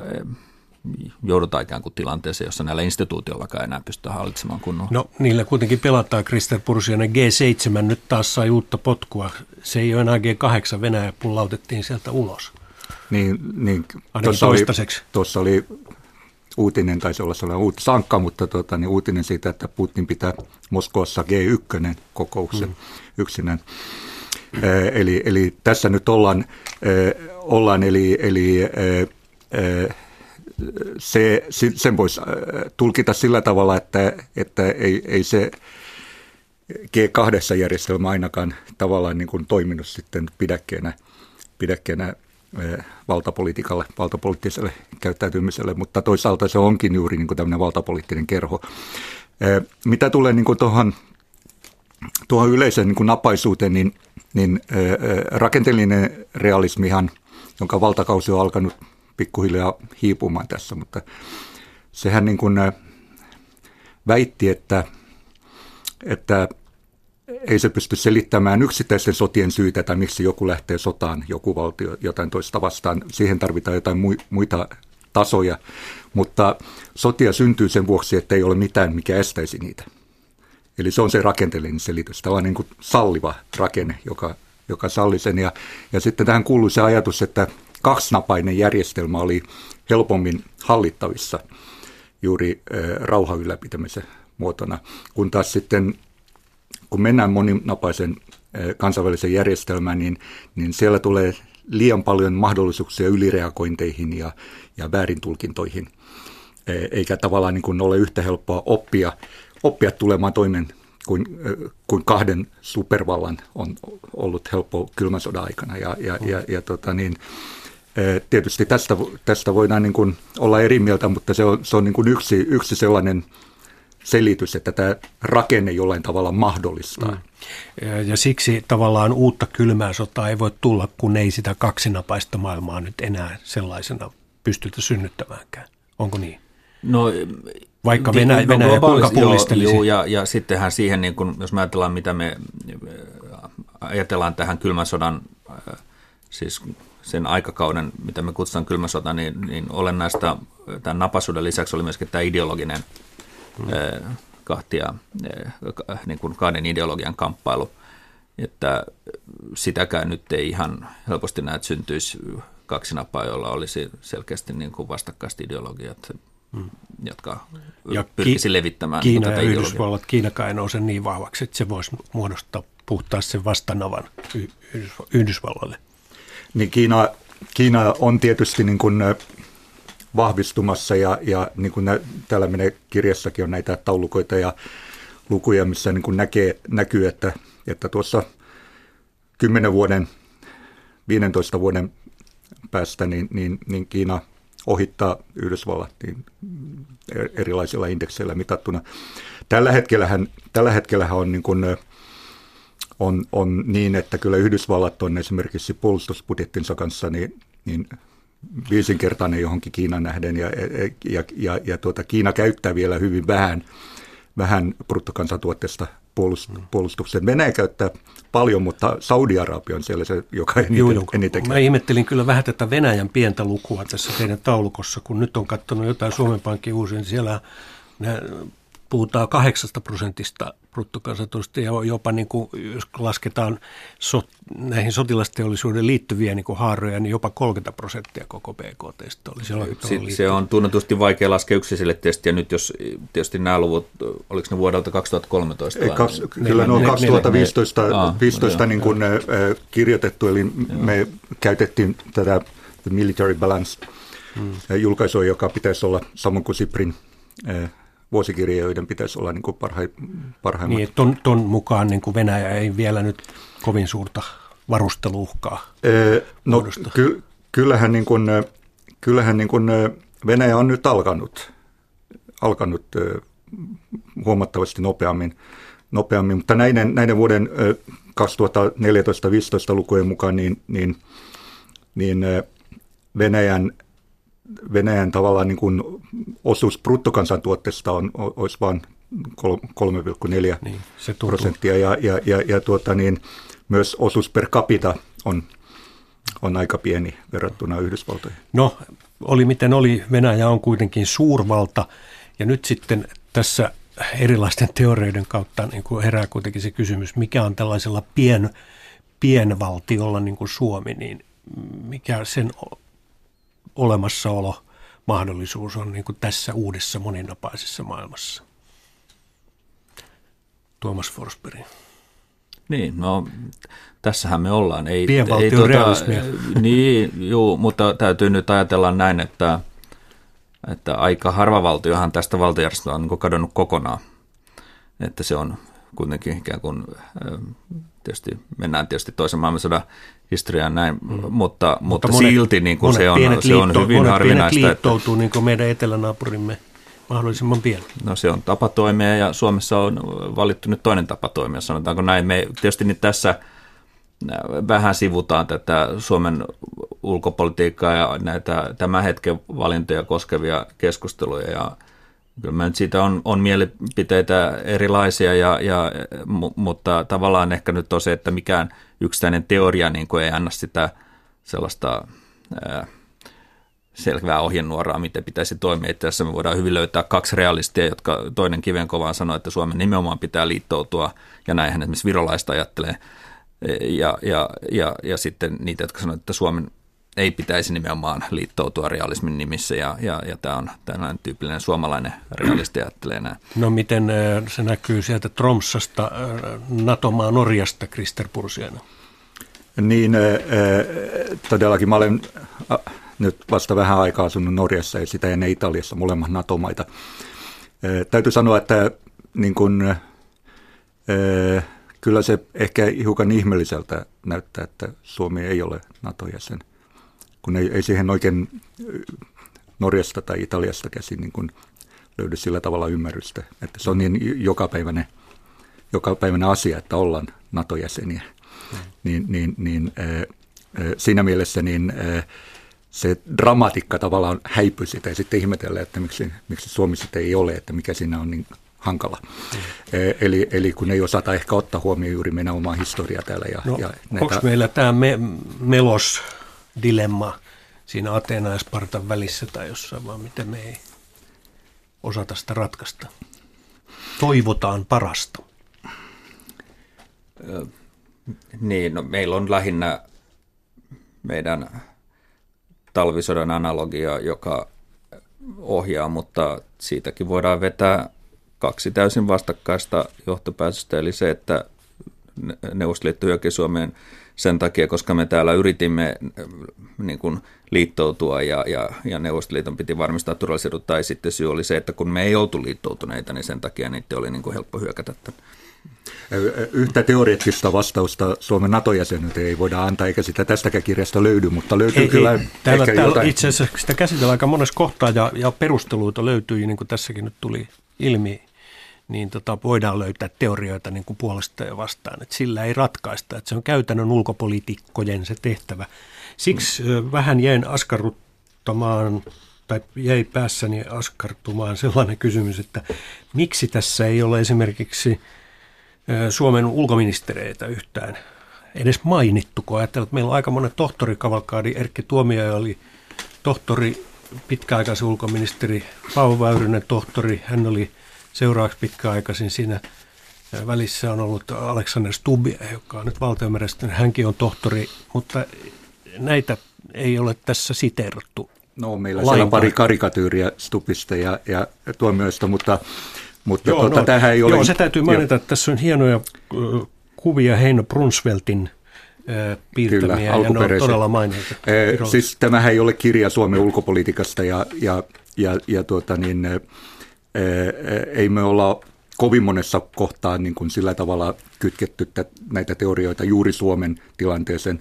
joudutaan ikään kuin tilanteeseen, jossa näillä instituutioillakaan enää pystytään hallitsemaan kunnolla. No niillä kuitenkin pelataan Krister Pursianen. G7 nyt taas sai uutta potkua. Se ei ole enää G8, Venäjä pullautettiin sieltä ulos. Niin, niin tuossa oli, tuossa oli uutinen, taisi olla sellainen uut, sankka, mutta tota, niin uutinen siitä, että Putin pitää Moskoassa G1 kokouksen hmm. yksinään. eli, eli tässä nyt ollaan, ollaan eli, eli se, sen voisi tulkita sillä tavalla, että, että ei, ei se G2-järjestelmä ainakaan tavallaan niin kuin toiminut sitten pidäkkeenä, pidäkkeenä valtapolitiikalle, valtapoliittiselle käyttäytymiselle, mutta toisaalta se onkin juuri niin kuin tämmöinen valtapoliittinen kerho. Mitä tulee niin kuin tuohon, tuohon yleiseen niin kuin napaisuuteen, niin, niin rakenteellinen realismihan, jonka valtakausi on alkanut pikkuhiljaa hiipumaan tässä, mutta sehän niin kuin väitti, että, että ei se pysty selittämään yksittäisten sotien syitä tai miksi joku lähtee sotaan, joku valtio jotain toista vastaan. Siihen tarvitaan jotain muita tasoja, mutta sotia syntyy sen vuoksi, että ei ole mitään, mikä estäisi niitä. Eli se on se rakenteellinen selitys, tällainen niin kuin salliva rakenne, joka, joka salli sen. Ja, ja sitten tähän kuuluu se ajatus, että kaksinapainen järjestelmä oli helpommin hallittavissa juuri rauhan ylläpitämisen muotona, kun taas sitten kun mennään moninapaisen kansainvälisen järjestelmään, niin, niin siellä tulee liian paljon mahdollisuuksia ylireagointeihin ja, ja väärintulkintoihin, eikä tavallaan niin kuin ole yhtä helppoa oppia, oppia tulemaan toimen kuin, kuin kahden supervallan on ollut helppo kylmän sodan aikana. Ja, ja, ja, ja tota niin, tietysti tästä, tästä voidaan niin kuin olla eri mieltä, mutta se on, se on niin kuin yksi, yksi sellainen – selitys, että tämä rakenne jollain tavalla mahdollistaa. Mm. Ja siksi tavallaan uutta kylmää sotaa ei voi tulla, kun ei sitä kaksinapaista maailmaa nyt enää sellaisena pystytä synnyttämäänkään. Onko niin? No, Vaikka niin, Venäjä, Venäjä kuinka pullistelisi. Joo, ja, ja sittenhän siihen, niin kun, jos me ajatellaan, mitä me ajatellaan tähän kylmän sodan, siis sen aikakauden, mitä me kutsutaan kylmän sota, niin, niin olennaista tämän napasuuden lisäksi oli myöskin tämä ideologinen mm. kahtia, niin kuin kahden ideologian kamppailu. Että sitäkään nyt ei ihan helposti näet syntyisi kaksi napaa, joilla olisi selkeästi niin kuin vastakkaista ideologiat. Jotka ja pyrkisi ki- levittämään Kiina tätä ja Yhdysvallat, Kiinakaan ei nouse niin vahvaksi, että se voisi muodostaa puhtaasti sen vastanavan Yhdysvallalle. Niin Kiina, Kiina on tietysti niin kuin vahvistumassa ja, ja niin kuin nä, täällä menee kirjassakin on näitä taulukoita ja lukuja, missä niin kuin näkee, näkyy, että, että tuossa 10 vuoden, 15 vuoden päästä niin, niin, niin Kiina ohittaa Yhdysvallat niin erilaisilla indekseillä mitattuna. Tällä hetkellähän, tällä hetkellähän on, niin kuin, on, on niin, että kyllä Yhdysvallat on esimerkiksi puolustusbudjettinsa kanssa niin, niin viisinkertainen johonkin Kiinan nähden ja, ja, ja, ja tuota, Kiina käyttää vielä hyvin vähän, vähän bruttokansantuotteesta. Puolustukseen. Venäjä käyttää paljon, mutta Saudi-Arabia on siellä se, joka eniten, Joo, eniten Mä ihmettelin kyllä vähän tätä Venäjän pientä lukua tässä teidän taulukossa, kun nyt on katsonut jotain Suomen Pankin uusia, niin siellä puhutaan kahdeksasta prosentista bruttokansantulosta ja jopa niin kuin, jos lasketaan so, näihin sotilasteollisuuden liittyviä niin kuin haaroja, niin jopa 30 prosenttia koko BKT. Oli se, se on tunnetusti vaikea laskea yksiselitteisesti ja nyt jos tietysti nämä luvut, oliko ne vuodelta 2013? Ei, kaks, kyllä ne on 2015 ne, ne, 15, niin kuin, ne, kirjoitettu, eli joo. me käytettiin tätä The Military Balance hmm. julkaisua, joka pitäisi olla samoin kuin Siprin vuosikirjojen pitäisi olla niin kuin parha, parhaimmat. Niin, ton, ton mukaan niin kuin Venäjä ei vielä nyt kovin suurta varusteluuhkaa ee, No ky, kyllähän, niin kuin, kyllähän niin kuin Venäjä on nyt alkanut, alkanut huomattavasti nopeammin nopeammin. Mutta näiden, näiden vuoden 2014-2015 lukujen mukaan niin, niin, niin Venäjän, Venäjän tavallaan niin kuin osuus bruttokansantuotteesta on, olisi vain 3,4 niin, prosenttia. Ja, ja, ja, ja tuota niin, myös osuus per capita on, on aika pieni verrattuna Yhdysvaltoihin. No, oli miten oli, Venäjä on kuitenkin suurvalta. Ja nyt sitten tässä erilaisten teoreiden kautta niin kuin herää kuitenkin se kysymys, mikä on tällaisella pien, pienvaltiolla niin kuin Suomi, niin mikä sen olemassaolo mahdollisuus on niin kuin tässä uudessa moninapaisessa maailmassa? Tuomas Forsberg. Niin, no tässähän me ollaan. Ei, ei tuota, Niin, juu, mutta täytyy nyt ajatella näin, että, että aika harva valtiohan tästä valtiojärjestelmästä on niin kadonnut kokonaan. Että se on kuitenkin ikään kuin, tietysti mennään tietysti toisen maailmansodan historiaan näin, mm. mutta, mutta, mutta monet, silti niin kuin se on, se on hyvin monet harvinaista. Monet liittoutuu että, niin kuin meidän etelänaapurimme mahdollisimman pieni? No se on tapa toimia ja Suomessa on valittu nyt toinen tapa toimia, sanotaanko näin. Me tietysti nyt tässä äh, vähän sivutaan tätä Suomen ulkopolitiikkaa ja näitä tämän hetken valintoja koskevia keskusteluja ja Kyllä nyt siitä on, on mielipiteitä erilaisia, ja, ja, mutta tavallaan ehkä nyt on se, että mikään yksittäinen teoria niin kuin ei anna sitä sellaista ää, selvää ohjenuoraa, miten pitäisi toimia. Että tässä me voidaan hyvin löytää kaksi realistia, jotka toinen kiven kovaan sanoo, että Suomen nimenomaan pitää liittoutua, ja näinhän esimerkiksi virolaista ajattelee, ja, ja, ja, ja sitten niitä, jotka sanoo, että Suomen ei pitäisi nimenomaan liittoutua realismin nimissä, ja, ja, ja tämä on tällainen tyypillinen suomalainen realisti ajattelee näin. No miten se näkyy sieltä Tromsasta, NATO-maa Norjasta, Krister Pursiana? Niin, todellakin mä olen nyt vasta vähän aikaa asunut Norjassa ja sitä ennen Italiassa, molemmat NATO-maita. Täytyy sanoa, että niin kun, kyllä se ehkä hiukan ihmeelliseltä näyttää, että Suomi ei ole NATO-jäsen, kun ei, ei siihen oikein Norjasta tai Italiasta käsin niin kun löydy sillä tavalla ymmärrystä, että se on niin jokapäiväinen, jokapäiväinen asia, että ollaan NATO-jäseniä. Mm. Niin, niin, niin, siinä mielessä niin, se dramatiikka tavallaan häipyi sitä ja sitten ihmetellään, että miksi, miksi Suomi sitten ei ole, että mikä siinä on niin hankala. Mm. Eli, eli kun ei osata ehkä ottaa huomioon juuri meidän omaa historiaa täällä. Ja, no, ja näitä... Onko meillä tämä me, melos-dilemma siinä Ateena ja Spartan välissä tai jossain, vaan miten me ei osata sitä ratkaista? Toivotaan parasta. Niin, no, meillä on lähinnä meidän talvisodan analogia, joka ohjaa, mutta siitäkin voidaan vetää kaksi täysin vastakkaista johtopäätöstä, eli se, että Neuvostoliitto hyökkäsi Suomeen sen takia, koska me täällä yritimme niin kuin liittoutua ja, ja, ja Neuvostoliiton piti varmistaa turvallisuudet, tai sitten syy oli se, että kun me ei oltu liittoutuneita, niin sen takia niitä oli niin kuin helppo hyökätä. Yhtä teoreettista vastausta Suomen NATO-jäsenyyteen ei voida antaa, eikä sitä tästäkään kirjasta löydy, mutta löytyy ei, kyllä ei. Täällä, täällä jotain. Itse asiassa sitä käsitellään aika monessa kohtaa ja, ja perusteluita löytyy, niin kuin tässäkin nyt tuli ilmi, niin tota, voidaan löytää teorioita niin kuin puolesta ja vastaan. Että sillä ei ratkaista, että se on käytännön ulkopolitiikkojen se tehtävä. Siksi mm. vähän jäin askarruttamaan tai jäi päässäni askartumaan sellainen kysymys, että miksi tässä ei ole esimerkiksi – Suomen ulkoministereitä yhtään edes mainittu, kun että meillä on aika monen tohtorikavalkaadi. Erkki Tuomioja oli tohtori, pitkäaikaisen ulkoministeri, Paavo Väyrynen tohtori, hän oli seuraavaksi pitkäaikaisin siinä välissä on ollut Alexander Stubb, joka on nyt valtiomerestä, hänkin on tohtori, mutta näitä ei ole tässä siteerattu. No meillä on siellä pari karikatyyriä Stupista ja, ja tuomioista, mutta mutta joo, tuota, no, tähän ei ole... Joo, se täytyy mainita, että tässä on hienoja kuvia Heino Brunsveltin piirtämiä Kyllä, ja ne on todella mainita. E, siis tämähän ei ole kirja Suomen ulkopolitiikasta ja, ja, ja, ja tuota niin, ei me olla kovin monessa kohtaa niin kuin sillä tavalla kytketty näitä teorioita juuri Suomen tilanteeseen.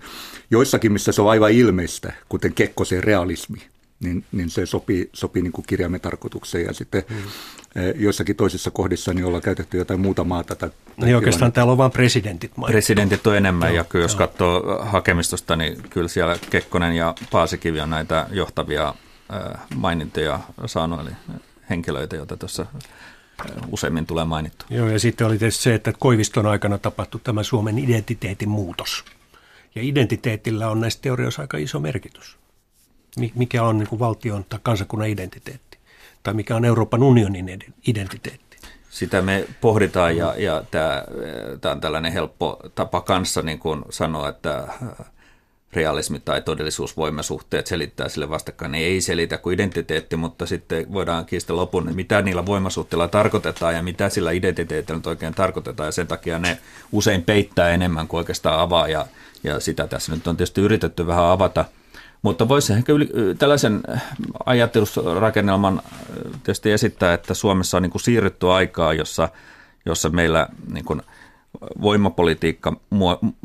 Joissakin, missä se on aivan ilmeistä, kuten Kekkosen realismi, niin, niin se sopii, sopii niin kuin kirjaimen tarkoitukseen. Ja sitten mm. joissakin toisissa kohdissa niin ollaan käytetty jotain muuta maata. Tai, tai niin oikeastaan täällä on vain presidentit mainittu. Presidentit on enemmän, joo, ja kyllä jos joo. katsoo hakemistosta, niin kyllä siellä Kekkonen ja Paasikivi on näitä johtavia mainintoja saanut, eli henkilöitä, joita tuossa useimmin tulee mainittu. Joo, ja sitten oli tietysti se, että Koiviston aikana tapahtui tämä Suomen identiteetin muutos. Ja identiteetillä on näissä teorioissa aika iso merkitys. Mikä on niin kuin valtion tai kansakunnan identiteetti? Tai mikä on Euroopan unionin identiteetti? Sitä me pohditaan ja, ja tämä, tämä on tällainen helppo tapa kanssa niin kuin sanoa, että realismi tai todellisuusvoimasuhteet selittää sille vastakkain. Ne ei selitä kuin identiteetti, mutta sitten voidaan kiistä lopun, mitä niillä voimasuhteilla tarkoitetaan ja mitä sillä identiteetillä oikein tarkoitetaan. Ja sen takia ne usein peittää enemmän kuin oikeastaan avaa ja, ja sitä tässä nyt on tietysti yritetty vähän avata. Mutta voisi ehkä yli, tällaisen ajattelusrakennelman tietysti esittää, että Suomessa on niin kuin siirrytty aikaa, jossa, jossa meillä niin kuin – voimapolitiikka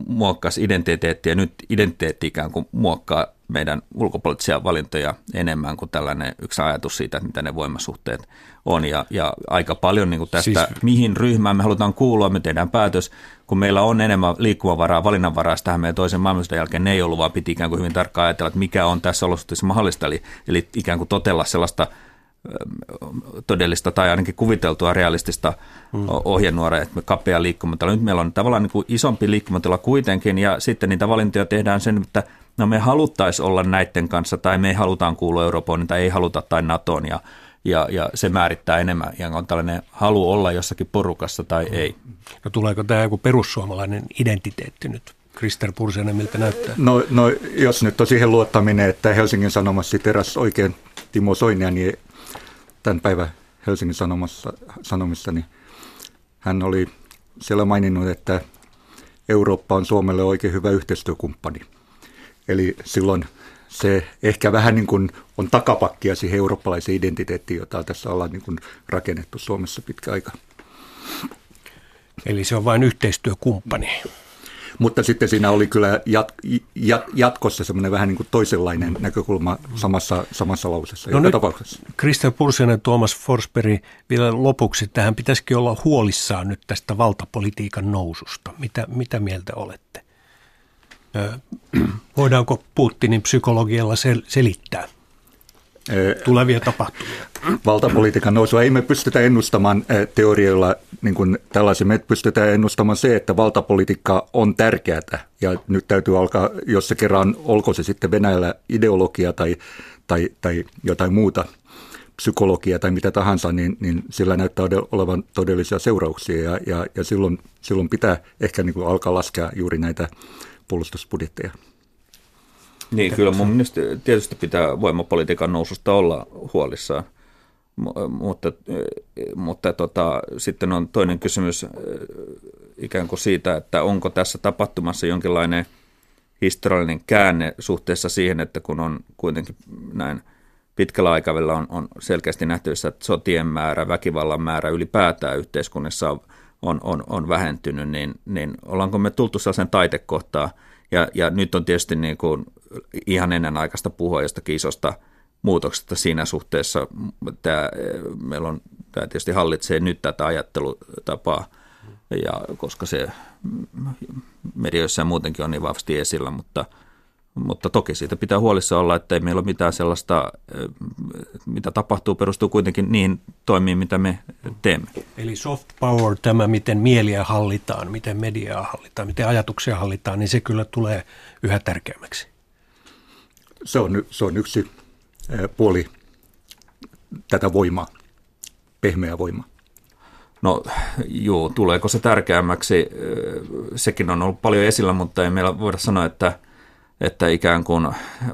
muokkasi identiteettiä ja nyt identiteetti ikään kuin muokkaa meidän ulkopoliittisia valintoja enemmän kuin tällainen yksi ajatus siitä, että mitä ne voimasuhteet on. Ja, ja aika paljon niin kuin tästä, siis... mihin ryhmään me halutaan kuulua, me tehdään päätös, kun meillä on enemmän liikkumavaraa, valinnanvaraa, tähän meidän toisen maailmansodan jälkeen ne ei ollut, vaan piti ikään kuin hyvin tarkkaan ajatella, että mikä on tässä olosuhteessa mahdollista, eli, eli ikään kuin totella sellaista – todellista tai ainakin kuviteltua realistista mm. ohjenuorea, että me kapea liikkumatila. Nyt meillä on tavallaan niin kuin isompi liikkumatila kuitenkin ja sitten niitä valintoja tehdään sen, että no me haluttaisiin olla näiden kanssa tai me halutaan kuulua Euroopan tai ei haluta tai NATOon ja, ja, ja se määrittää enemmän ja on tällainen halu olla jossakin porukassa tai mm. ei. No tuleeko tämä joku perussuomalainen identiteetti nyt Krister Pursenen, miltä näyttää? No, no jos nyt on siihen luottaminen, että Helsingin Sanomassa teräs oikein Timo Soinia, niin tämän päivän Helsingin Sanomassa, Sanomissa, niin hän oli siellä maininnut, että Eurooppa on Suomelle oikein hyvä yhteistyökumppani. Eli silloin se ehkä vähän niin kuin on takapakkia siihen eurooppalaiseen identiteettiin, jota tässä ollaan niin kuin rakennettu Suomessa pitkä aika. Eli se on vain yhteistyökumppani. Mutta sitten siinä oli kyllä jat, jat, jatkossa semmoinen vähän niin kuin toisenlainen näkökulma samassa, samassa lausessa no joka nyt, tapauksessa. Kristel Pursianen, Tuomas Forsberg, vielä lopuksi tähän pitäisikin olla huolissaan nyt tästä valtapolitiikan noususta. Mitä, mitä mieltä olette? voidaanko Putinin psykologialla sel- selittää? Tulevia tapahtumia. Valtapolitiikan nousua ei me pystytä ennustamaan teorioilla niin kuin tällaisia. Me pystytään ennustamaan se, että valtapolitiikka on tärkeää ja nyt täytyy alkaa, jos se kerran, olko se sitten Venäjällä ideologia tai, tai, tai jotain muuta, psykologia tai mitä tahansa, niin, niin sillä näyttää olevan todellisia seurauksia ja, ja, ja silloin, silloin pitää ehkä niin kuin alkaa laskea juuri näitä puolustusbudjetteja. Niin, kyllä mun mielestä tietysti pitää voimapolitiikan noususta olla huolissaan. Mutta, mutta tota, sitten on toinen kysymys ikään kuin siitä, että onko tässä tapahtumassa jonkinlainen historiallinen käänne suhteessa siihen, että kun on kuitenkin näin pitkällä aikavälillä on, on selkeästi nähtävissä, että sotien määrä, väkivallan määrä ylipäätään yhteiskunnassa on, on, on, on vähentynyt, niin, niin ollaanko me tultu sellaisen taitekohtaan, ja, ja nyt on tietysti niin kuin ihan ennen aikaista puhua jostakin isosta muutoksesta siinä suhteessa. Tämä, meillä on, tämä tietysti hallitsee nyt tätä ajattelutapaa, ja koska se medioissa ja muutenkin on niin vahvasti esillä, mutta, mutta toki siitä pitää huolissa olla, että ei meillä ole mitään sellaista, mitä tapahtuu, perustuu kuitenkin niihin toimiin, mitä me teemme. Eli soft power, tämä miten mieliä hallitaan, miten mediaa hallitaan, miten ajatuksia hallitaan, niin se kyllä tulee yhä tärkeämmäksi se on, se on yksi puoli tätä voimaa, pehmeä voima. No joo, tuleeko se tärkeämmäksi? Sekin on ollut paljon esillä, mutta ei meillä voida sanoa, että, että ikään kuin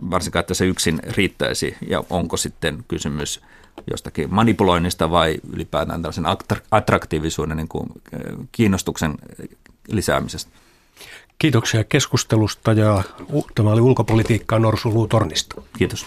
varsinkaan, että se yksin riittäisi. Ja onko sitten kysymys jostakin manipuloinnista vai ylipäätään tällaisen attraktiivisuuden niin kuin kiinnostuksen lisäämisestä? Kiitoksia keskustelusta ja tämä oli ulkopolitiikkaa Norsu Luutornista. Kiitos.